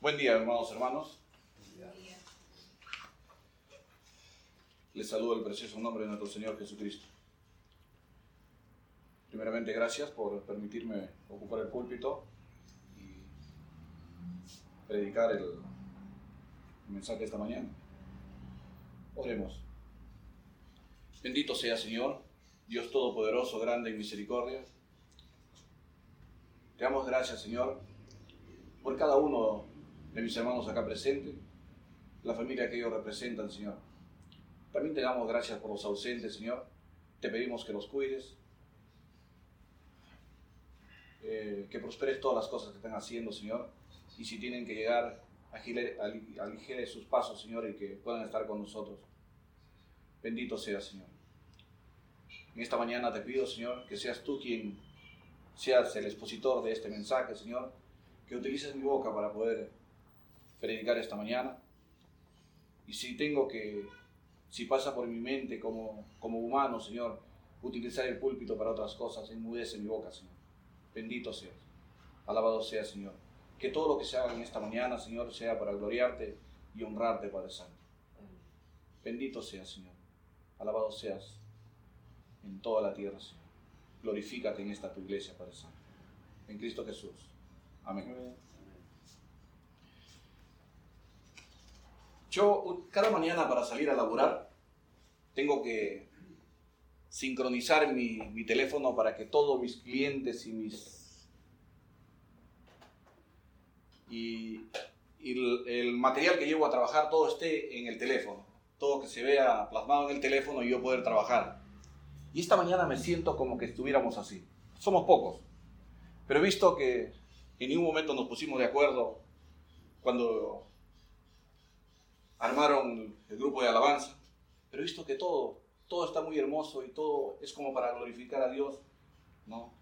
Buen día, hermanos, hermanos. Les saludo el precioso nombre de nuestro Señor Jesucristo. Primeramente, gracias por permitirme ocupar el púlpito y predicar el mensaje esta mañana. Oremos. Bendito sea, Señor, Dios Todopoderoso, grande y misericordia. Te damos gracias, Señor, por cada uno de mis hermanos acá presentes, la familia que ellos representan, Señor. También te damos gracias por los ausentes, Señor. Te pedimos que los cuides, eh, que prosperes todas las cosas que están haciendo, Señor. Y si tienen que llegar, aligere sus pasos, Señor, y que puedan estar con nosotros. Bendito sea, Señor. En esta mañana te pido, Señor, que seas tú quien seas el expositor de este mensaje, Señor, que utilices mi boca para poder predicar esta mañana. Y si tengo que, si pasa por mi mente como, como humano, Señor, utilizar el púlpito para otras cosas, enmudece mi boca, Señor. Bendito seas. Alabado sea, Señor. Que todo lo que se haga en esta mañana, Señor, sea para gloriarte y honrarte, Padre Santo. Bendito seas, Señor. Alabado seas en toda la tierra, Señor. Glorifícate en esta tu iglesia, Padre Santo. En Cristo Jesús. Amén. Yo cada mañana para salir a laburar tengo que sincronizar mi, teléfono para que todos mis clientes y mis... Y, el, material que llevo a trabajar todo esté en el teléfono, todo que se vea plasmado en el teléfono y yo poder trabajar. Y esta mañana me siento como que estuviéramos así. Somos pocos, pero he visto que en ningún momento nos pusimos de acuerdo cuando armaron el grupo de alabanza, pero he visto que todo, todo está muy hermoso y todo es como para glorificar a Dios, ¿no?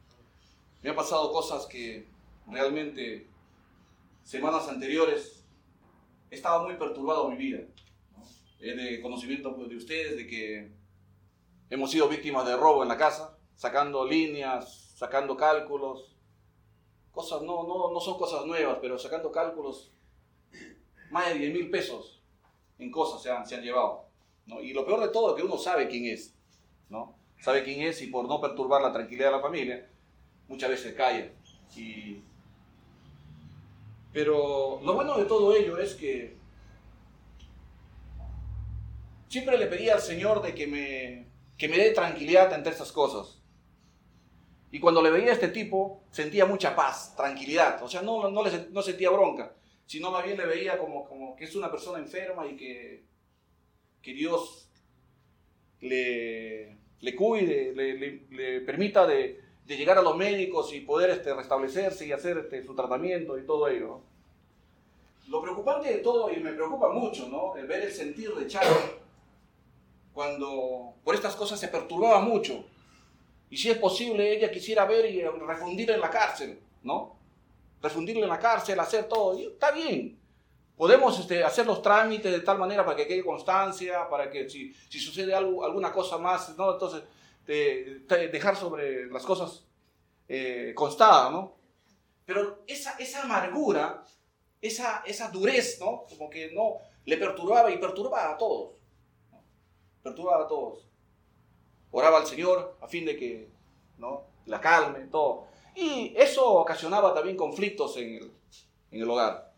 Me han pasado cosas que realmente semanas anteriores estaba muy perturbado mi vida. ¿no? de conocimiento de ustedes de que hemos sido víctimas de robo en la casa, sacando líneas, sacando cálculos, cosas, no, no, no son cosas nuevas, pero sacando cálculos, más de 10 mil pesos en cosas se han, se han llevado. Y lo peor de todo es que uno sabe quién es. ¿no? Sabe quién es y por no perturbar la tranquilidad de la familia, muchas veces calla. Pero lo bueno de todo ello es que siempre le pedía al Señor de que me, que me dé tranquilidad ante estas cosas. Y cuando le veía a este tipo, sentía mucha paz, tranquilidad. O sea, no, no, le, no sentía bronca sino más bien le veía como, como que es una persona enferma y que, que Dios le, le cuide, le, permita de, de, llegar a los médicos y poder este, restablecerse y hacer este, su tratamiento y todo ello. Lo preocupante de todo, y me preocupa mucho, ¿no? El ver el sentir de Charo cuando por estas cosas se perturbaba mucho. Y si es posible, ella quisiera ver y refundir en la cárcel, ¿no? Refundirle en la cárcel, hacer todo. está bien. Podemos este, hacer los trámites de tal manera para que quede constancia, para que si, si sucede algo, alguna cosa más, ¿no? entonces dejar sobre las cosas eh, constadas, ¿no? Pero esa, esa amargura, esa, esa durez, ¿no? Como que no, le perturbaba y perturbaba a todos. Perturbaba a todos. Oraba al Señor a fin de que, ¿no? La calme, todo. Y eso ocasionaba también conflictos en el, en el hogar.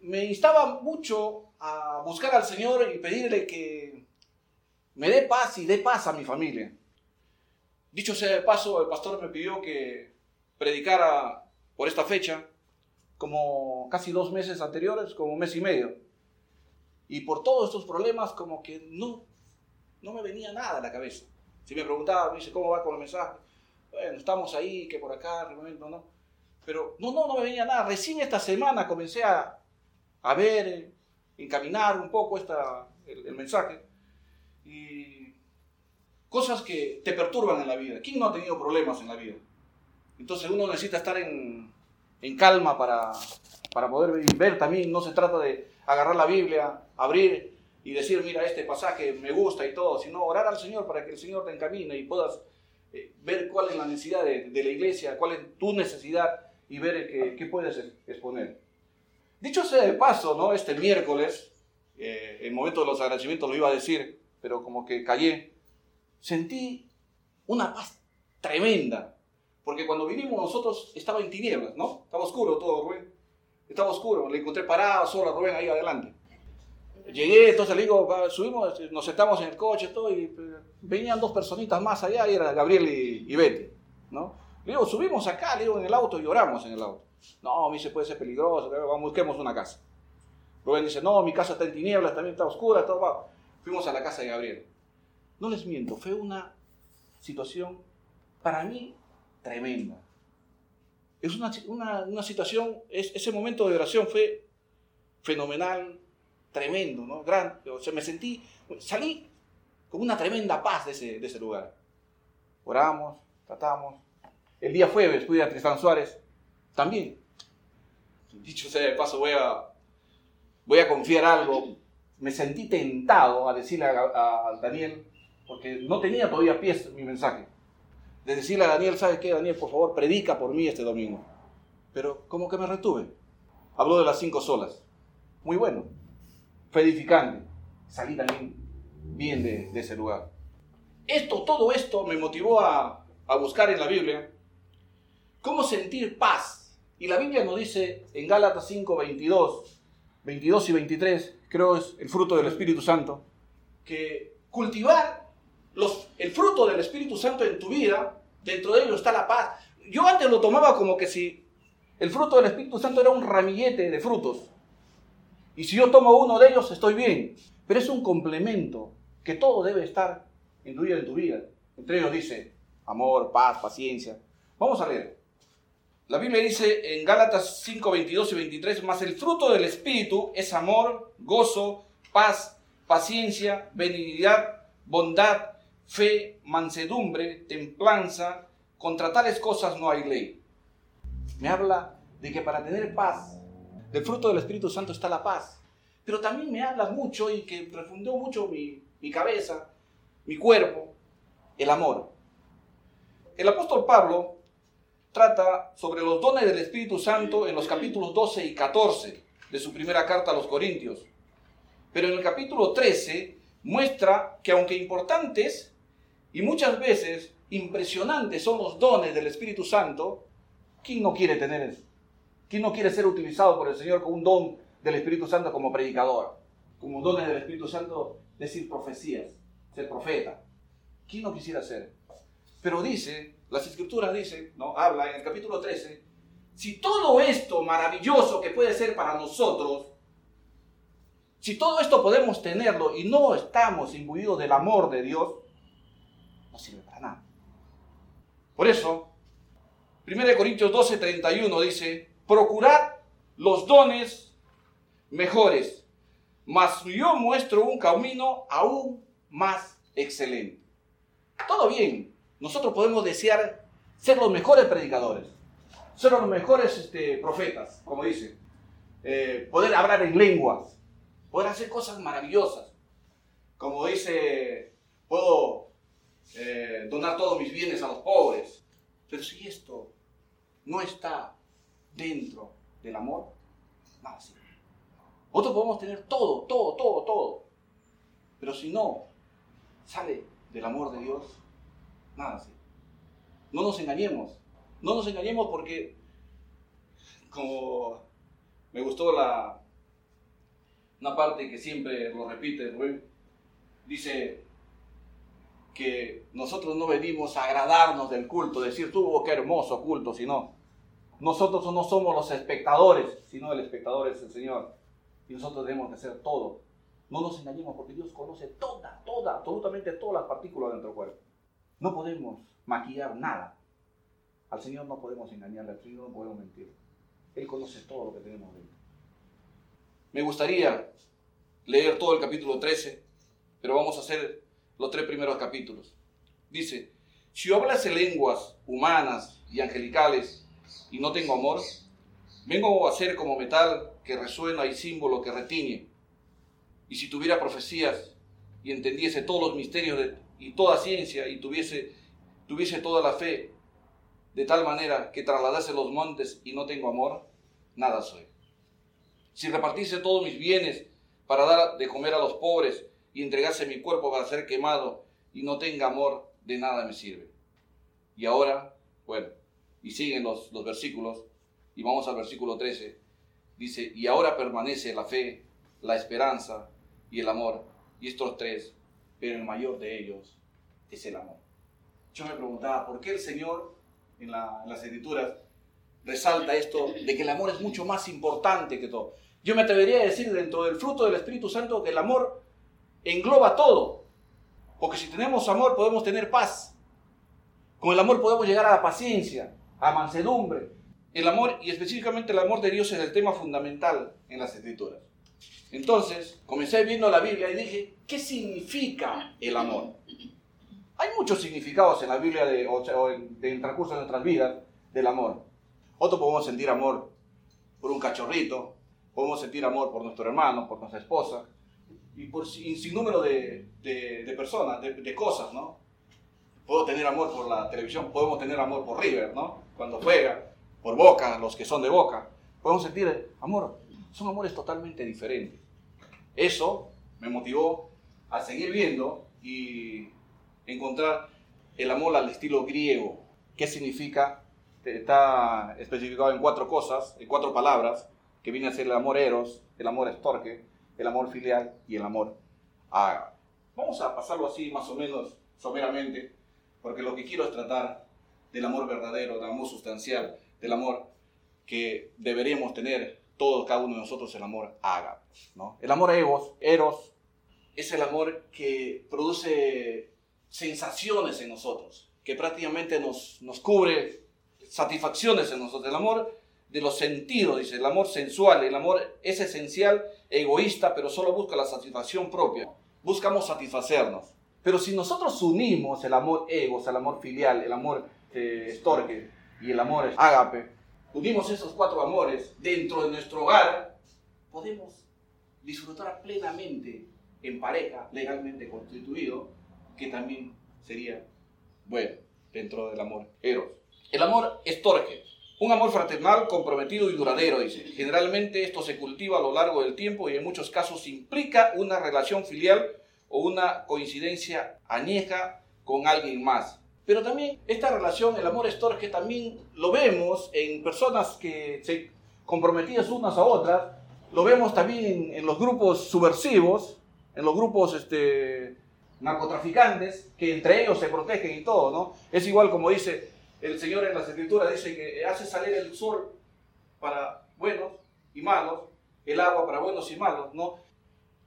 Me instaba mucho a buscar al Señor y pedirle que me dé paz y dé paz a mi familia. Dicho sea de paso, el pastor me pidió que predicara por esta fecha, como casi dos meses anteriores, como mes y medio. Y por todos estos problemas, como que no, no me venía nada a la cabeza. Si me preguntaba, me dice, ¿cómo va con el mensaje? Bueno, estamos ahí, que por acá, momento, ¿no? Pero no, no, no me venía nada. Recién esta semana comencé a, a ver, eh, encaminar un poco esta, el, mensaje. Y cosas que te perturban en la vida. ¿Quién no ha tenido problemas en la vida? Entonces uno necesita estar en, en calma para, para poder ver también. No se trata de agarrar la Biblia, abrir y decir, mira, este pasaje me gusta y todo, sino orar al Señor para que el Señor te encamine y puedas eh, ver cuál es la necesidad de, la iglesia, cuál es tu necesidad y ver qué, puedes exponer. Dicho sea de paso, ¿no? Este miércoles, eh, el momento de los agradecimientos lo iba a decir, pero como que callé, sentí una paz tremenda. Porque cuando vinimos nosotros estaba en tinieblas, ¿no? Estaba oscuro todo, Rubén. Estaba oscuro. Le encontré parado solo a Rubén ahí adelante. Llegué, entonces le digo, subimos, nos sentamos en el coche, todo, y pues, venían dos personitas más allá, y era Gabriel y, Betty, ¿no? Le digo, subimos acá, le digo, en el auto y oramos en el auto. No, mí se puede ser peligroso, vamos, busquemos una casa. Rubén dice, no, mi casa está en tinieblas, también está oscura, todo va. Fuimos a la casa de Gabriel. No les miento, fue una situación para mí tremenda. Es una, una, una situación, es, ese momento de oración fue fenomenal, tremendo, ¿no? Grande. O sea, me sentí, salí con una tremenda paz de ese, de ese lugar. Oramos, tratamos. El día jueves fui a Tristán Suárez, también. Dicho sea de paso, voy a, voy a confiar algo. Me sentí tentado a decirle a, Daniel, porque no tenía todavía pies mi mensaje, de decirle a Daniel, ¿sabes qué, Daniel? Por favor, predica por mí este domingo. Pero como que me retuve. Habló de las cinco solas. Muy bueno fue edificante. Salí también bien de, ese lugar. Esto, todo esto me motivó a, a buscar en la Biblia cómo sentir paz. Y la Biblia nos dice en Gálatas 5, 22, 22 y 23, creo es el fruto del Espíritu Santo, que cultivar los, el fruto del Espíritu Santo en tu vida, dentro de ello está la paz. Yo antes lo tomaba como que si el fruto del Espíritu Santo era un ramillete de frutos. Y si yo tomo uno de ellos, estoy bien. Pero es un complemento que todo debe estar incluido en tu vida. Entre ellos dice amor, paz, paciencia. Vamos a leer. La Biblia dice en Gálatas 5, 22 y 23, más el fruto del Espíritu es amor, gozo, paz, paciencia, benignidad, bondad, fe, mansedumbre, templanza. Contra tales cosas no hay ley. Me habla de que para tener paz del fruto del Espíritu Santo está la paz. Pero también me habla mucho y que refundó mucho mi, mi cabeza, mi cuerpo, el amor. El apóstol Pablo trata sobre los dones del Espíritu Santo en los capítulos 12 y 14 de su primera carta a los Corintios. Pero en el capítulo 13 muestra que aunque importantes y muchas veces impresionantes son los dones del Espíritu Santo, ¿quién no quiere tener? ¿Quién no quiere ser utilizado por el Señor con un don del Espíritu Santo como predicador? Como dones del Espíritu Santo, decir profecías, ser profeta. ¿Quién no quisiera ser? Pero dice, las escrituras dicen, ¿no? habla en el capítulo 13, si todo esto maravilloso que puede ser para nosotros, si todo esto podemos tenerlo y no estamos imbuidos del amor de Dios, no sirve para nada. Por eso, 1 Corintios 12, 31 dice, procurad los dones mejores, mas yo muestro un camino aún más excelente. Todo bien, nosotros podemos desear ser los mejores predicadores, ser los mejores este, profetas, como dice, eh, poder hablar en lenguas, poder hacer cosas maravillosas. Como dice, puedo eh, donar todos mis bienes a los pobres. Pero si esto no está dentro del amor, nada sirve. Nosotros podemos tener todo, todo, todo, todo. Pero si no sale del amor de Dios, nada sirve. No nos engañemos. No nos engañemos porque, como me gustó la, una parte que siempre lo repite Rubén, dice que nosotros no venimos a agradarnos del culto, decir, tuvo qué hermoso culto, sino nosotros no somos los espectadores, sino el espectador es el Señor. Y nosotros debemos de hacer todo. No nos engañemos porque Dios conoce toda, toda, absolutamente todas las partículas de nuestro cuerpo. No podemos maquillar nada. Al Señor no podemos engañarle, al Señor no podemos mentir. Él conoce todo lo que tenemos dentro. Me gustaría leer todo el capítulo 13, pero vamos a hacer los tres primeros capítulos. Dice, si hablase lenguas humanas y angelicales y no tengo amor, vengo a ser como metal que resuena y símbolo que retiñe. Y si tuviera profecías y entendiese todos los misterios y toda ciencia y tuviese, tuviese toda la fe, de tal manera que trasladase los montes y no tengo amor, nada soy. si repartiese todos mis bienes para dar de comer a los pobres y entregase mi cuerpo para ser quemado y no tenga amor, de nada me sirve. Y ahora, bueno, y siguen los, los versículos, y vamos al versículo 13, dice, y ahora permanece la fe, la esperanza y el amor, y estos tres, pero el mayor de ellos es el amor. Yo me preguntaba, ¿por qué el Señor en, en las escrituras resalta esto de que el amor es mucho más importante que todo? Yo me atrevería a decir dentro del fruto del Espíritu Santo que el amor engloba todo. Porque si tenemos amor podemos tener paz. Con el amor podemos llegar a la paciencia, a mansedumbre. El amor, y específicamente el amor de Dios, es el tema fundamental en las escrituras. Entonces, comencé viendo la Biblia y dije, ¿qué significa el amor? Hay muchos significados en la Biblia o en, el transcurso de nuestras vidas del amor. Otro podemos sentir amor por un cachorrito, podemos sentir amor por nuestro hermano, por nuestra esposa, y por sin número de, personas, de, cosas, ¿no? Puedo tener amor por la televisión, podemos tener amor por River, ¿no? Cuando juega, por Boca, los que son de Boca. Podemos sentir amor. Son amores totalmente diferentes. Eso me motivó a seguir viendo y encontrar el amor al estilo griego. ¿Qué significa? Está especificado en cuatro cosas, en cuatro palabras, que viene a ser el amor eros, el amor estorque, el amor filial y el amor ágape. Vamos a pasarlo así más o menos someramente, porque lo que quiero es tratar del amor verdadero, del amor sustancial, del amor que deberíamos tener todos, cada uno de nosotros, el amor ágape. ¿no? El amor egos, eros, es el amor que produce sensaciones en nosotros, que prácticamente nos, nos cubre satisfacciones en nosotros. El amor de los sentidos, dice, el amor sensual, el amor es esencial, egoísta, pero solo busca la satisfacción propia. Buscamos satisfacernos. Pero si nosotros unimos el amor ego, el amor filial, el amor eh, estorque y el amor ágape, unimos esos cuatro amores dentro de nuestro hogar, podemos disfrutar plenamente en pareja, legalmente constituido, que también sería bueno dentro del amor eros. El amor estorque un amor fraternal, comprometido y duradero, dice. Generalmente esto se cultiva a lo largo del tiempo y en muchos casos implica una relación filial o una coincidencia añeja con alguien más. Pero también esta relación, el amor estorque, también lo vemos en personas que se comprometidas unas a otras, lo vemos también en, los grupos subversivos, en los grupos este, narcotraficantes, que entre ellos se protegen y todo, ¿no? Es igual como dice el Señor en las Escrituras dice que hace salir el sol para buenos y malos, el agua para buenos y malos, ¿no?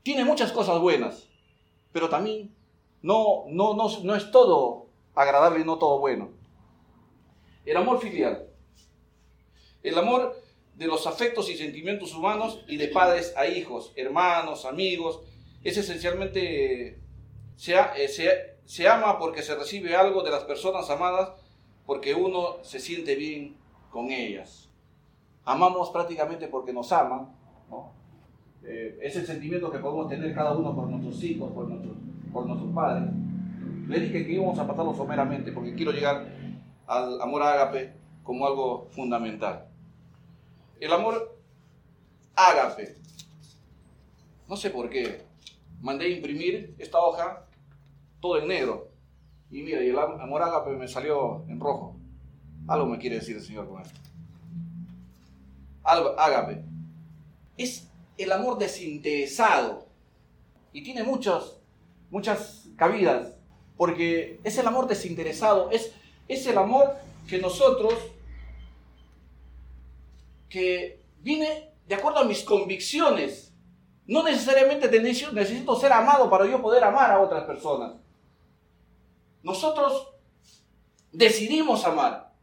Tiene muchas cosas buenas, pero también no, no, no, no es todo agradable y no todo bueno. El amor filial. El amor de los afectos y sentimientos humanos y de padres a hijos, hermanos, amigos, es esencialmente, se, se, se ama porque se recibe algo de las personas amadas porque uno se siente bien con ellas. Amamos prácticamente porque nos aman, ¿no? Eh, es el sentimiento que podemos tener cada uno por nuestros hijos, por nuestros, por nuestros padres. Le dije que íbamos a pasarlo someramente porque quiero llegar al amor ágape como algo fundamental. El amor ágape. No sé por qué. Mandé imprimir esta hoja todo en negro. Y mira, y el amor ágape me salió en rojo. Algo me quiere decir el Señor con esto. Ágape. Es el amor desinteresado. Y tiene muchas, muchas cabidas. Porque es el amor desinteresado. Es, es el amor que nosotros, que viene de acuerdo a mis convicciones. No necesariamente necesito ser amado para yo poder amar a otras personas. Nosotros decidimos amar.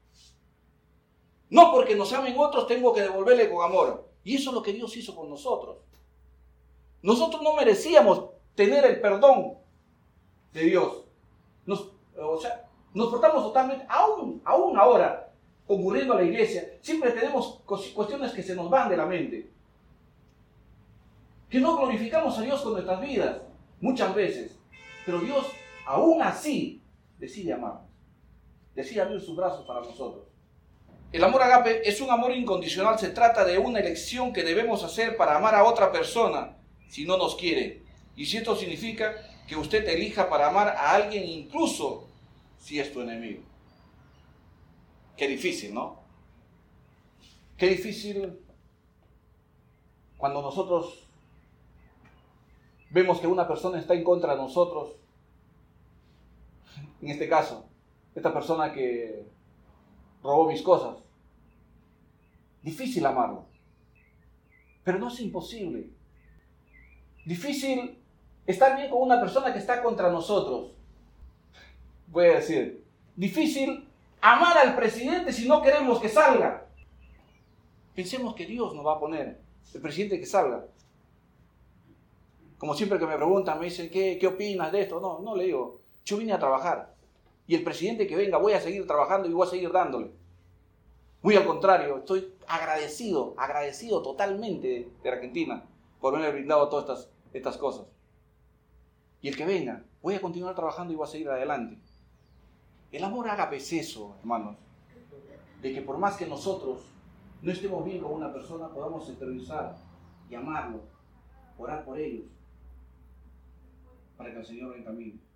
No porque nos amen otros tengo que devolverle con amor. Y eso es lo que Dios hizo con nosotros. Nosotros no merecíamos tener el perdón de Dios. O sea, nos portamos totalmente, aún, aún ahora, concurriendo a la iglesia, siempre tenemos cuestiones que se nos van de la mente. Que no glorificamos a Dios con nuestras vidas, muchas veces. Pero Dios, aún así, decide amarnos. Decide abrir sus brazos para nosotros. El amor agape es un amor incondicional, se trata de una elección que debemos hacer para amar a otra persona si no nos quiere. Y si esto significa que usted elija para amar a alguien incluso si es tu enemigo. Qué difícil, ¿no? Qué difícil cuando nosotros vemos que una persona está en contra de nosotros. En este caso, esta persona que robó mis cosas. Difícil amarlo. Pero no es imposible. Difícil estar bien con una persona que está contra nosotros. Voy a decir, difícil amar al presidente si no queremos que salga. Pensemos que Dios nos va a poner el presidente que salga. Como siempre que me preguntan, me dicen, ¿qué, qué opinas de esto? No, no le digo, yo vine a trabajar. Y el presidente que venga, voy a seguir trabajando y voy a seguir dándole. Muy al contrario, estoy agradecido, agradecido totalmente de Argentina por haberme brindado todas estas, estas cosas. Y el que venga, voy a continuar trabajando y voy a seguir adelante. El amor haga es eso, hermanos. De que por más que nosotros no estemos bien con una persona, podamos exteriorizar y amarlo, orar por ellos, para que el Señor venga camino.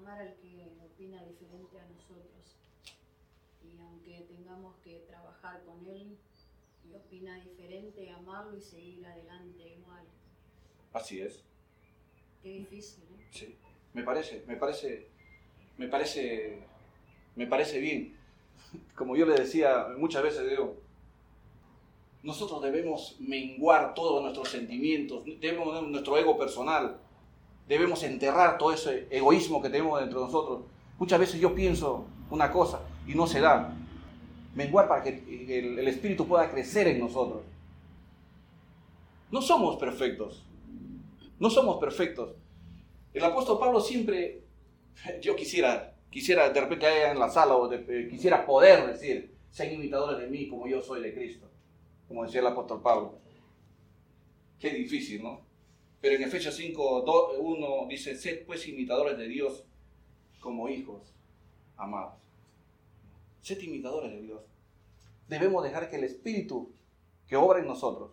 Amar al que opina diferente a nosotros. Y aunque tengamos que trabajar con él y opina diferente, amarlo y seguir adelante igual. Así es. Qué difícil, ¿eh? Sí, me parece, me parece, me parece, me parece bien. Como yo le decía muchas veces, digo, nosotros debemos menguar todos nuestros sentimientos, debemos nuestro ego personal, debemos enterrar todo ese egoísmo que tenemos dentro de nosotros. Muchas veces yo pienso una cosa y no se da. Menguar para que el, espíritu pueda crecer en nosotros. No somos perfectos. No somos perfectos. El apóstol Pablo siempre, yo quisiera, quisiera de repente allá en la sala o de, quisiera poder decir, sean imitadores de mí como yo soy de Cristo, como decía el apóstol Pablo. Qué difícil, ¿no? Pero en Efesios 5, 1 dice, sed pues imitadores de Dios como hijos amados. Sed imitadores de Dios. Debemos dejar que el Espíritu que obra en nosotros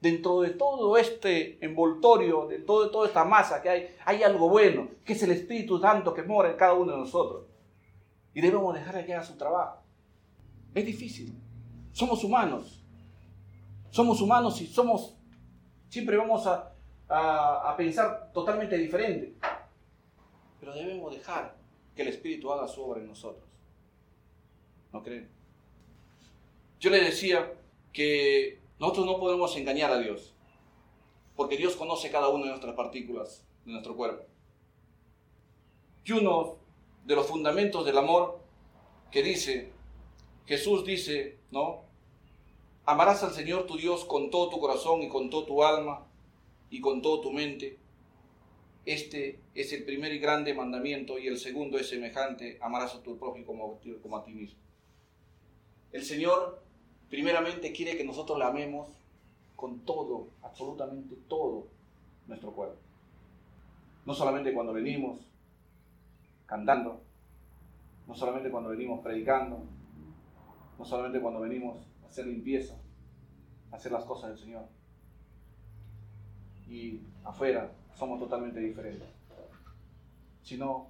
dentro de todo este envoltorio, de todo, toda esta masa que hay, hay algo bueno, que es el Espíritu Santo que mora en cada uno de nosotros. Y debemos dejarle que haga su trabajo. Es difícil. Somos humanos. Somos humanos y somos, siempre vamos a, a, pensar totalmente diferente. Pero debemos dejar que el Espíritu haga su obra en nosotros. ¿No creen? Yo le decía que nosotros no podemos engañar a Dios, porque Dios conoce cada una de nuestras partículas de nuestro cuerpo. Y uno de los fundamentos del amor que dice, Jesús dice, ¿no? Amarás al Señor tu Dios con todo tu corazón y con toda tu alma y con toda tu mente. Este es el primer y grande mandamiento y el segundo es semejante, amarás a tu prójimo como, a ti mismo. El Señor primeramente quiere que nosotros la amemos con todo, absolutamente todo nuestro cuerpo. No solamente cuando venimos cantando, no solamente cuando venimos predicando, no solamente cuando venimos a hacer limpieza, hacer las cosas del Señor. Y afuera somos totalmente diferentes. Sino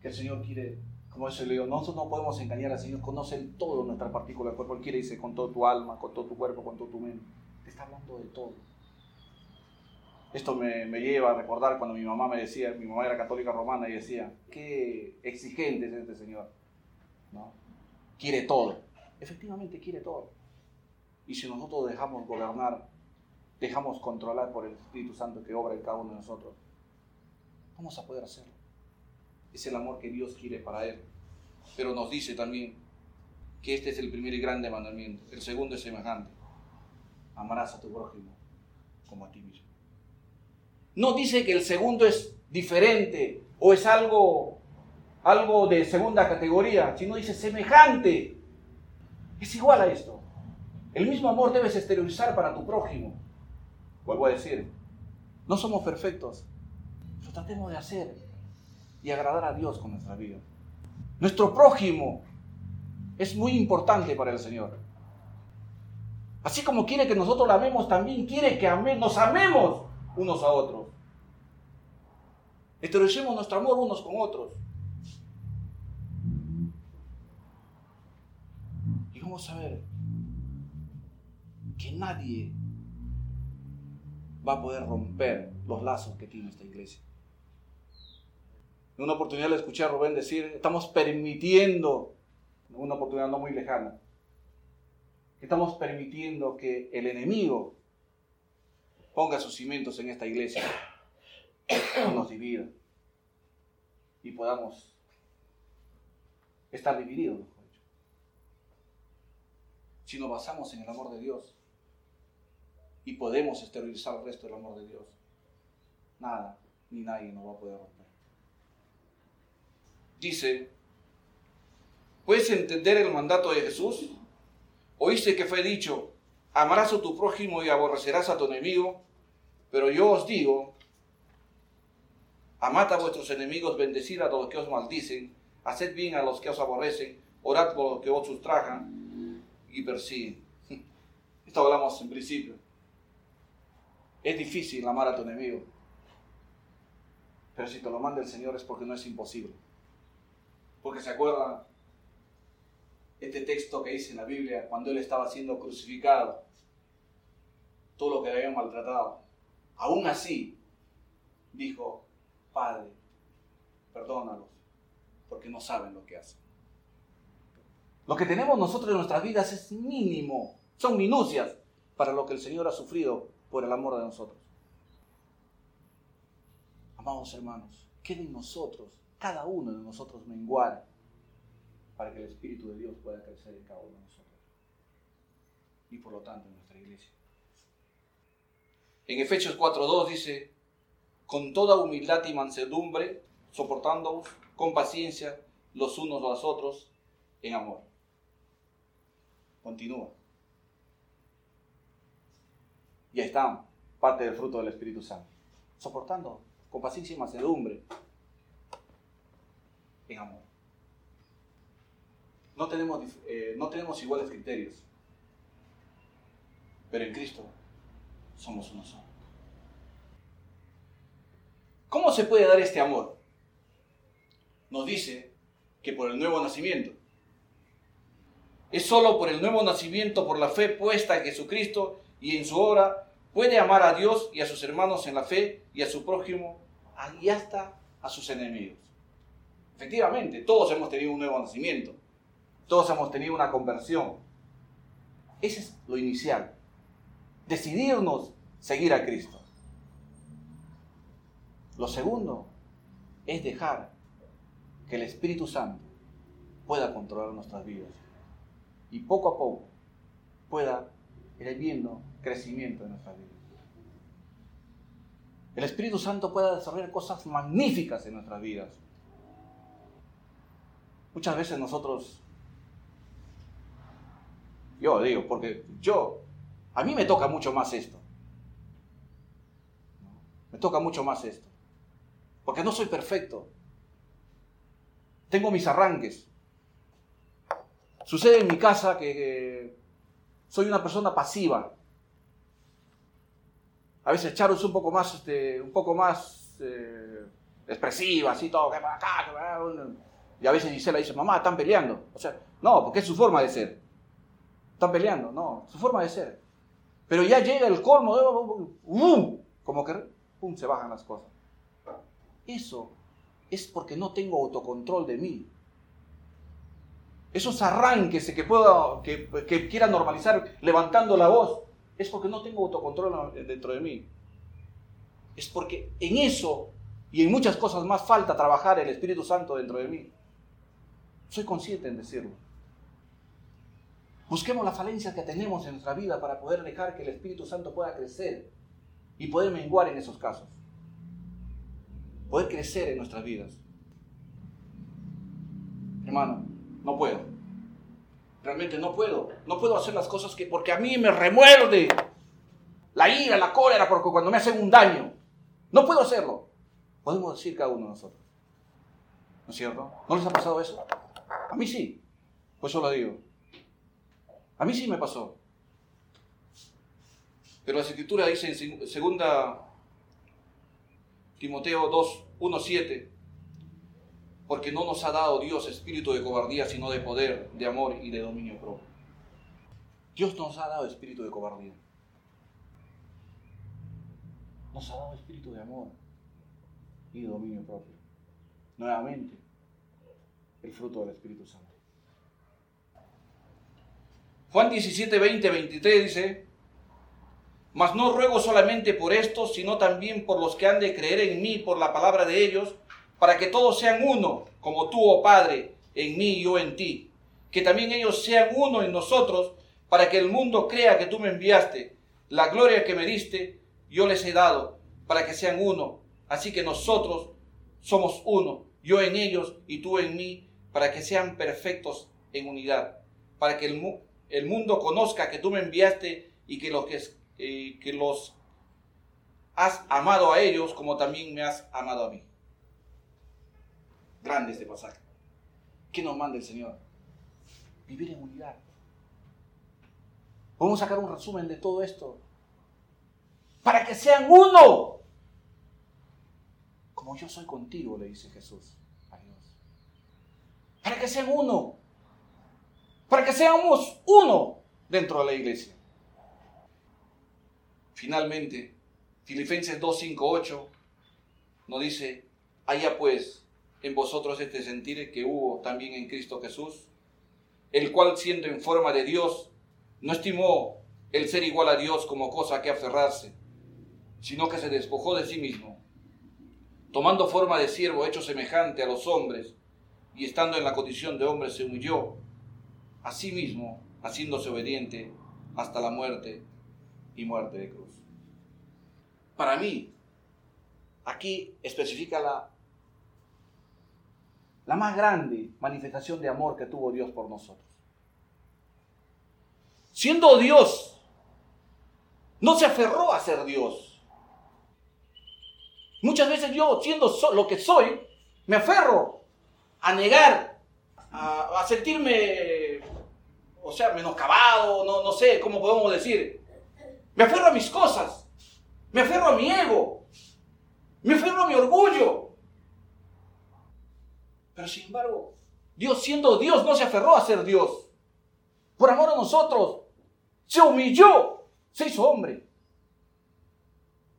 que el Señor quiere como dice Leo, nosotros no podemos engañar al Señor, conoce todo nuestra partícula del cuerpo. Él quiere, dice, con toda tu alma, con todo tu cuerpo, con todo tu mente. Te está hablando de todo. Esto me, me, lleva a recordar cuando mi mamá me decía, mi mamá era católica romana y decía, qué exigente es este Señor. ¿No? Quiere todo. Efectivamente quiere todo. Y si nosotros dejamos gobernar, dejamos controlar por el Espíritu Santo que obra en cada uno de nosotros, vamos a poder hacerlo es el amor que Dios quiere para Él. Pero nos dice también que este es el primer y grande mandamiento. El segundo es semejante. Amarás a tu prójimo como a ti mismo. No dice que el segundo es diferente o es algo, algo de segunda categoría, sino dice semejante. Es igual a esto. El mismo amor debes exteriorizar para tu prójimo. Vuelvo a decir, no somos perfectos, lo tratemos de hacer y agradar a Dios con nuestra vida. Nuestro prójimo es muy importante para el Señor. Así como quiere que nosotros la amemos, también quiere que nos amemos unos a otros. Exteriorizemos nuestro amor unos con otros. Y vamos a ver que nadie va a poder romper los lazos que tiene esta iglesia. En una oportunidad le escuché a Rubén decir, estamos permitiendo, una oportunidad no muy lejana, estamos permitiendo que el enemigo ponga sus cimientos en esta iglesia, nos divida y podamos estar divididos, Si nos basamos en el amor de Dios y podemos esterilizar el resto del amor de Dios, nada ni nadie nos va a poder romper. Dice, ¿puedes entender el mandato de Jesús? Oíste que fue dicho, amarás a tu prójimo y aborrecerás a tu enemigo, pero yo os digo, amad a vuestros enemigos, bendecid a los que os maldicen, haced bien a los que os aborrecen, orad por los que os sustrajan y persiguen. Esto hablamos en principio. Es difícil amar a tu enemigo, pero si te lo manda el Señor es porque no es imposible. Porque se acuerdan este texto que dice en la Biblia cuando él estaba siendo crucificado, todo lo que le habían maltratado. Aún así, dijo, Padre, perdónalos, porque no saben lo que hacen. Lo que tenemos nosotros en nuestras vidas es mínimo, son minucias para lo que el Señor ha sufrido por el amor de nosotros. Amados hermanos, quede en nosotros cada uno de nosotros menguar para que el Espíritu de Dios pueda crecer en cada uno de nosotros y por lo tanto en nuestra iglesia. En Efesios 4.2 dice, con toda humildad y mansedumbre, soportándoos con paciencia los unos a los otros en amor. Continúa. Y ahí está parte del fruto del Espíritu Santo. Soportando con paciencia y mansedumbre en amor. No tenemos, eh, no tenemos iguales criterios, pero en Cristo somos uno solo. ¿Cómo se puede dar este amor? Nos dice que por el nuevo nacimiento. Es solo por el nuevo nacimiento, por la fe puesta en Jesucristo y en su obra, puede amar a Dios y a sus hermanos en la fe y a su prójimo y hasta a sus enemigos. Efectivamente, todos hemos tenido un nuevo nacimiento. Todos hemos tenido una conversión. Ese es lo inicial. Decidirnos seguir a Cristo. Lo segundo es dejar que el Espíritu Santo pueda controlar nuestras vidas y poco a poco pueda ir viendo crecimiento en nuestras vidas. El Espíritu Santo pueda desarrollar cosas magníficas en nuestras vidas. Muchas veces nosotros, yo digo, porque yo, a mí me toca mucho más esto. Me toca mucho más esto. Porque no soy perfecto. Tengo mis arranques. Sucede en mi casa que, soy una persona pasiva. A veces Charo es un poco más, este, un poco más eh, expresiva, así todo, que acá, y a veces Gisela dice, mamá, están peleando. O sea, no, porque es su forma de ser. Están peleando, no, su forma de ser. Pero ya llega el colmo, ¡uh! como que ¡pum! se bajan las cosas. Eso es porque no tengo autocontrol de mí. Esos arranques que, puedo, que, quiera normalizar levantando la voz, es porque no tengo autocontrol dentro de mí. Es porque en eso y en muchas cosas más falta trabajar el Espíritu Santo dentro de mí. Soy consciente en decirlo. Busquemos la falencia que tenemos en nuestra vida para poder dejar que el Espíritu Santo pueda crecer y poder menguar en esos casos. Poder crecer en nuestras vidas. Hermano, no puedo. Realmente no puedo. No puedo hacer las cosas que porque a mí me remuerde la ira, la cólera, porque cuando me hacen un daño. No puedo hacerlo. Podemos decir cada uno de nosotros. es cierto? ¿No les ha pasado eso? A mí sí. Pues yo lo digo. A mí sí me pasó. Pero la escritura dice en segunda Timoteo 2, 1, 7, porque no nos ha dado Dios espíritu de cobardía, sino de poder, de amor y de dominio propio. Dios nos ha dado espíritu de cobardía. Nos ha dado espíritu de amor y de dominio propio. Nuevamente, el fruto del Espíritu Santo. Juan 17, 20, 23 dice, mas no ruego solamente por estos, sino también por los que han de creer en mí por la palabra de ellos, para que todos sean uno, como tú, oh Padre, en mí y yo en ti. Que también ellos sean uno en nosotros, para que el mundo crea que tú me enviaste. La gloria que me diste, yo les he dado, para que sean uno. Así que nosotros somos uno, yo en ellos y tú en mí, para que sean perfectos en unidad. Para que el, mundo conozca que tú me enviaste y que los que que los has amado a ellos como también me has amado a mí. Grande este pasaje. ¿Qué nos manda el Señor? Vivir en unidad. Vamos a sacar un resumen de todo esto. Para que sean uno. Como yo soy contigo, le dice Jesús a Dios. Para que sean uno. Para que seamos uno dentro de la iglesia. Finalmente, Filipenses 2.5.8 nos dice, haya pues en vosotros este sentir que hubo también en Cristo Jesús, el cual siendo en forma de Dios, no estimó el ser igual a Dios como cosa que aferrarse, sino que se despojó de sí mismo, tomando forma de siervo hecho semejante a los hombres, y estando en la condición de hombre se humilló a sí mismo, haciéndose obediente hasta la muerte y muerte de cruz. Para mí, aquí especifica la, la más grande manifestación de amor que tuvo Dios por nosotros. Siendo Dios, no se aferró a ser Dios. Muchas veces yo, siendo lo que soy, me aferro a negar, a, sentirme, o sea, menoscabado, no, no sé cómo podemos decir, me aferro a mis cosas. Me aferro a mi ego. Me aferro a mi orgullo. Pero sin embargo, Dios siendo Dios no se aferró a ser Dios. Por amor a nosotros, se humilló, se hizo hombre.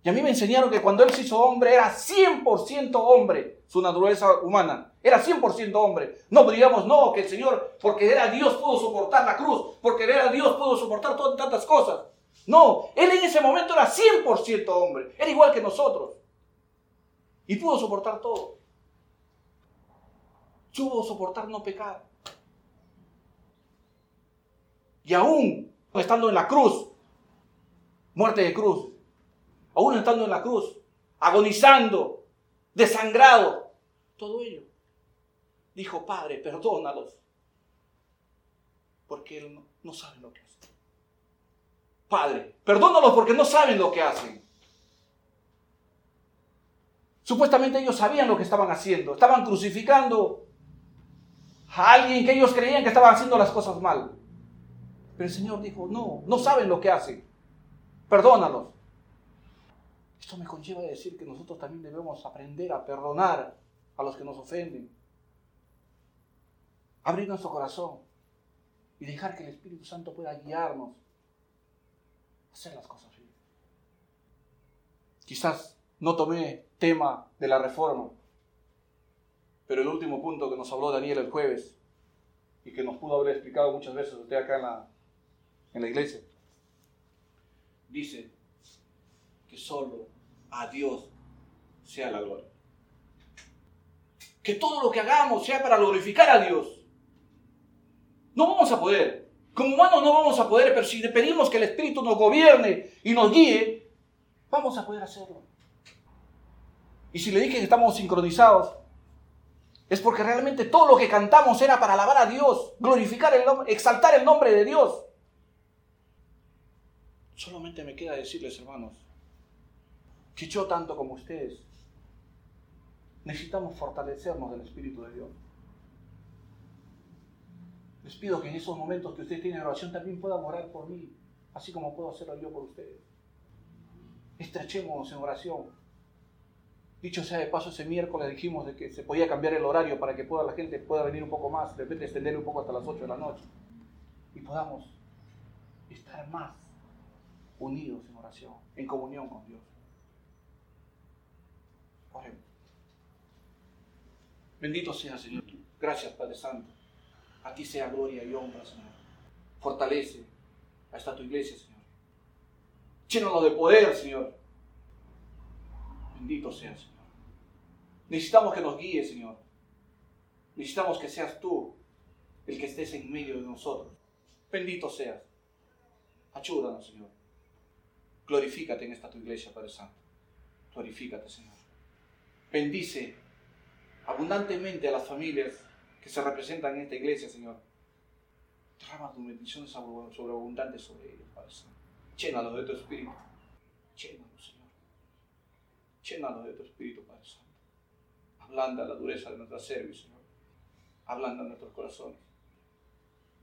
Y a mí me enseñaron que cuando Él se hizo hombre era 100% hombre, su naturaleza humana. Era 100% hombre. No digamos, no, que el Señor, porque era Dios, pudo soportar la cruz, porque era Dios, pudo soportar todas tantas cosas. No, él en ese momento era 100% hombre, era igual que nosotros. Y pudo soportar todo. Pudo soportar no pecar. Y aún estando en la cruz, muerte de cruz, aún estando en la cruz, agonizando, desangrado, todo ello, dijo, Padre, perdónalos, porque Él no, no sabe lo que hace. Padre, perdónalos porque no saben lo que hacen. Supuestamente ellos sabían lo que estaban haciendo. Estaban crucificando a alguien que ellos creían que estaba haciendo las cosas mal. Pero el Señor dijo, no, no saben lo que hacen. Perdónalos. Esto me conlleva a decir que nosotros también debemos aprender a perdonar a los que nos ofenden. Abrir nuestro corazón y dejar que el Espíritu Santo pueda guiarnos hacer las cosas bien. Quizás no tomé tema de la reforma, pero el último punto que nos habló Daniel el jueves y que nos pudo haber explicado muchas veces usted acá en la, en la iglesia, dice que solo a Dios sea la gloria. Que todo lo que hagamos sea para glorificar a Dios. No vamos a poder. Como humanos no vamos a poder, pero si le pedimos que el Espíritu nos gobierne y nos guíe, vamos a poder hacerlo. Y si le dije que estamos sincronizados, es porque realmente todo lo que cantamos era para alabar a Dios, glorificar el nombre, exaltar el nombre de Dios. Solamente me queda decirles, hermanos, que yo tanto como ustedes necesitamos fortalecernos del Espíritu de Dios. Les pido que en esos momentos que ustedes tienen oración también puedan orar por mí, así como puedo hacerlo yo por ustedes. Estrechémonos en oración. Dicho sea de paso, ese miércoles dijimos de que se podía cambiar el horario para que pueda, la gente pueda venir un poco más, de repente extender un poco hasta las 8 de la noche. Y podamos estar más unidos en oración, en comunión con Dios. Oremos. Bendito sea, Señor. Gracias, Padre Santo. A ti sea gloria y honra, Señor. Fortalece a esta tu iglesia, Señor. Llénalo de poder, Señor. Bendito sea, Señor. Necesitamos que nos guíe, Señor. Necesitamos que seas tú el que estés en medio de nosotros. Bendito seas. Ayúdanos, Señor. Glorifícate en esta tu iglesia, Padre Santo. Glorifícate, Señor. Bendice abundantemente a las familias que se representan en esta iglesia, Señor. Derrama tu bendición sobreabundante sobre ellos, Padre Santo. Llénalos de tu espíritu. Llénalos, Señor. Llénalos de tu espíritu, Padre Santo. Ablanda la dureza de nuestra servicio, Señor. Ablanda nuestros corazones.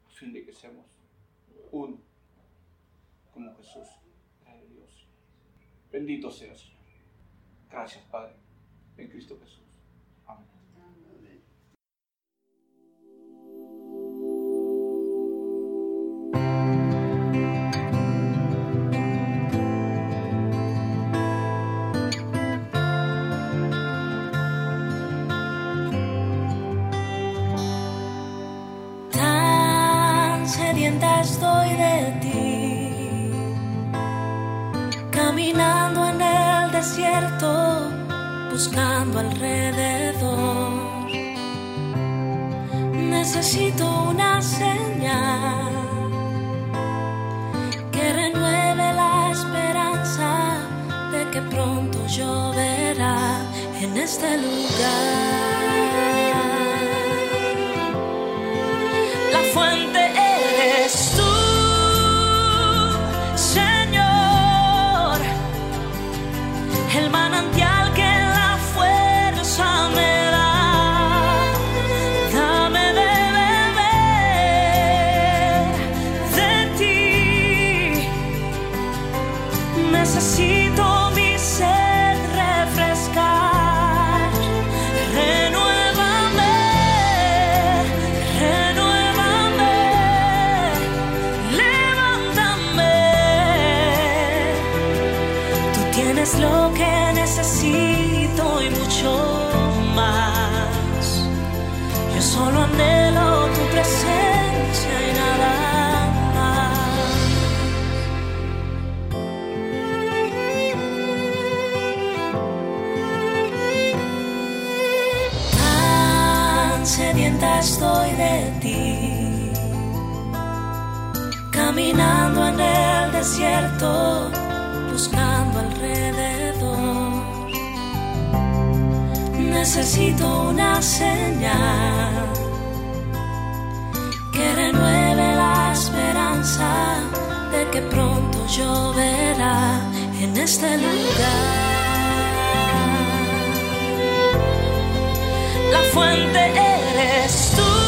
A fin de que seamos uno como Jesús. Dios. Bendito sea, Señor. Gracias, Padre. En Cristo Jesús. Buscando alrededor. Necesito una señal que renueve la esperanza de que pronto lloverá en este lugar. estoy caminando en el desierto, buscando alrededor. Necesito una señal que renueve la esperanza de que pronto lloverá en este lugar. La fuente eres tú,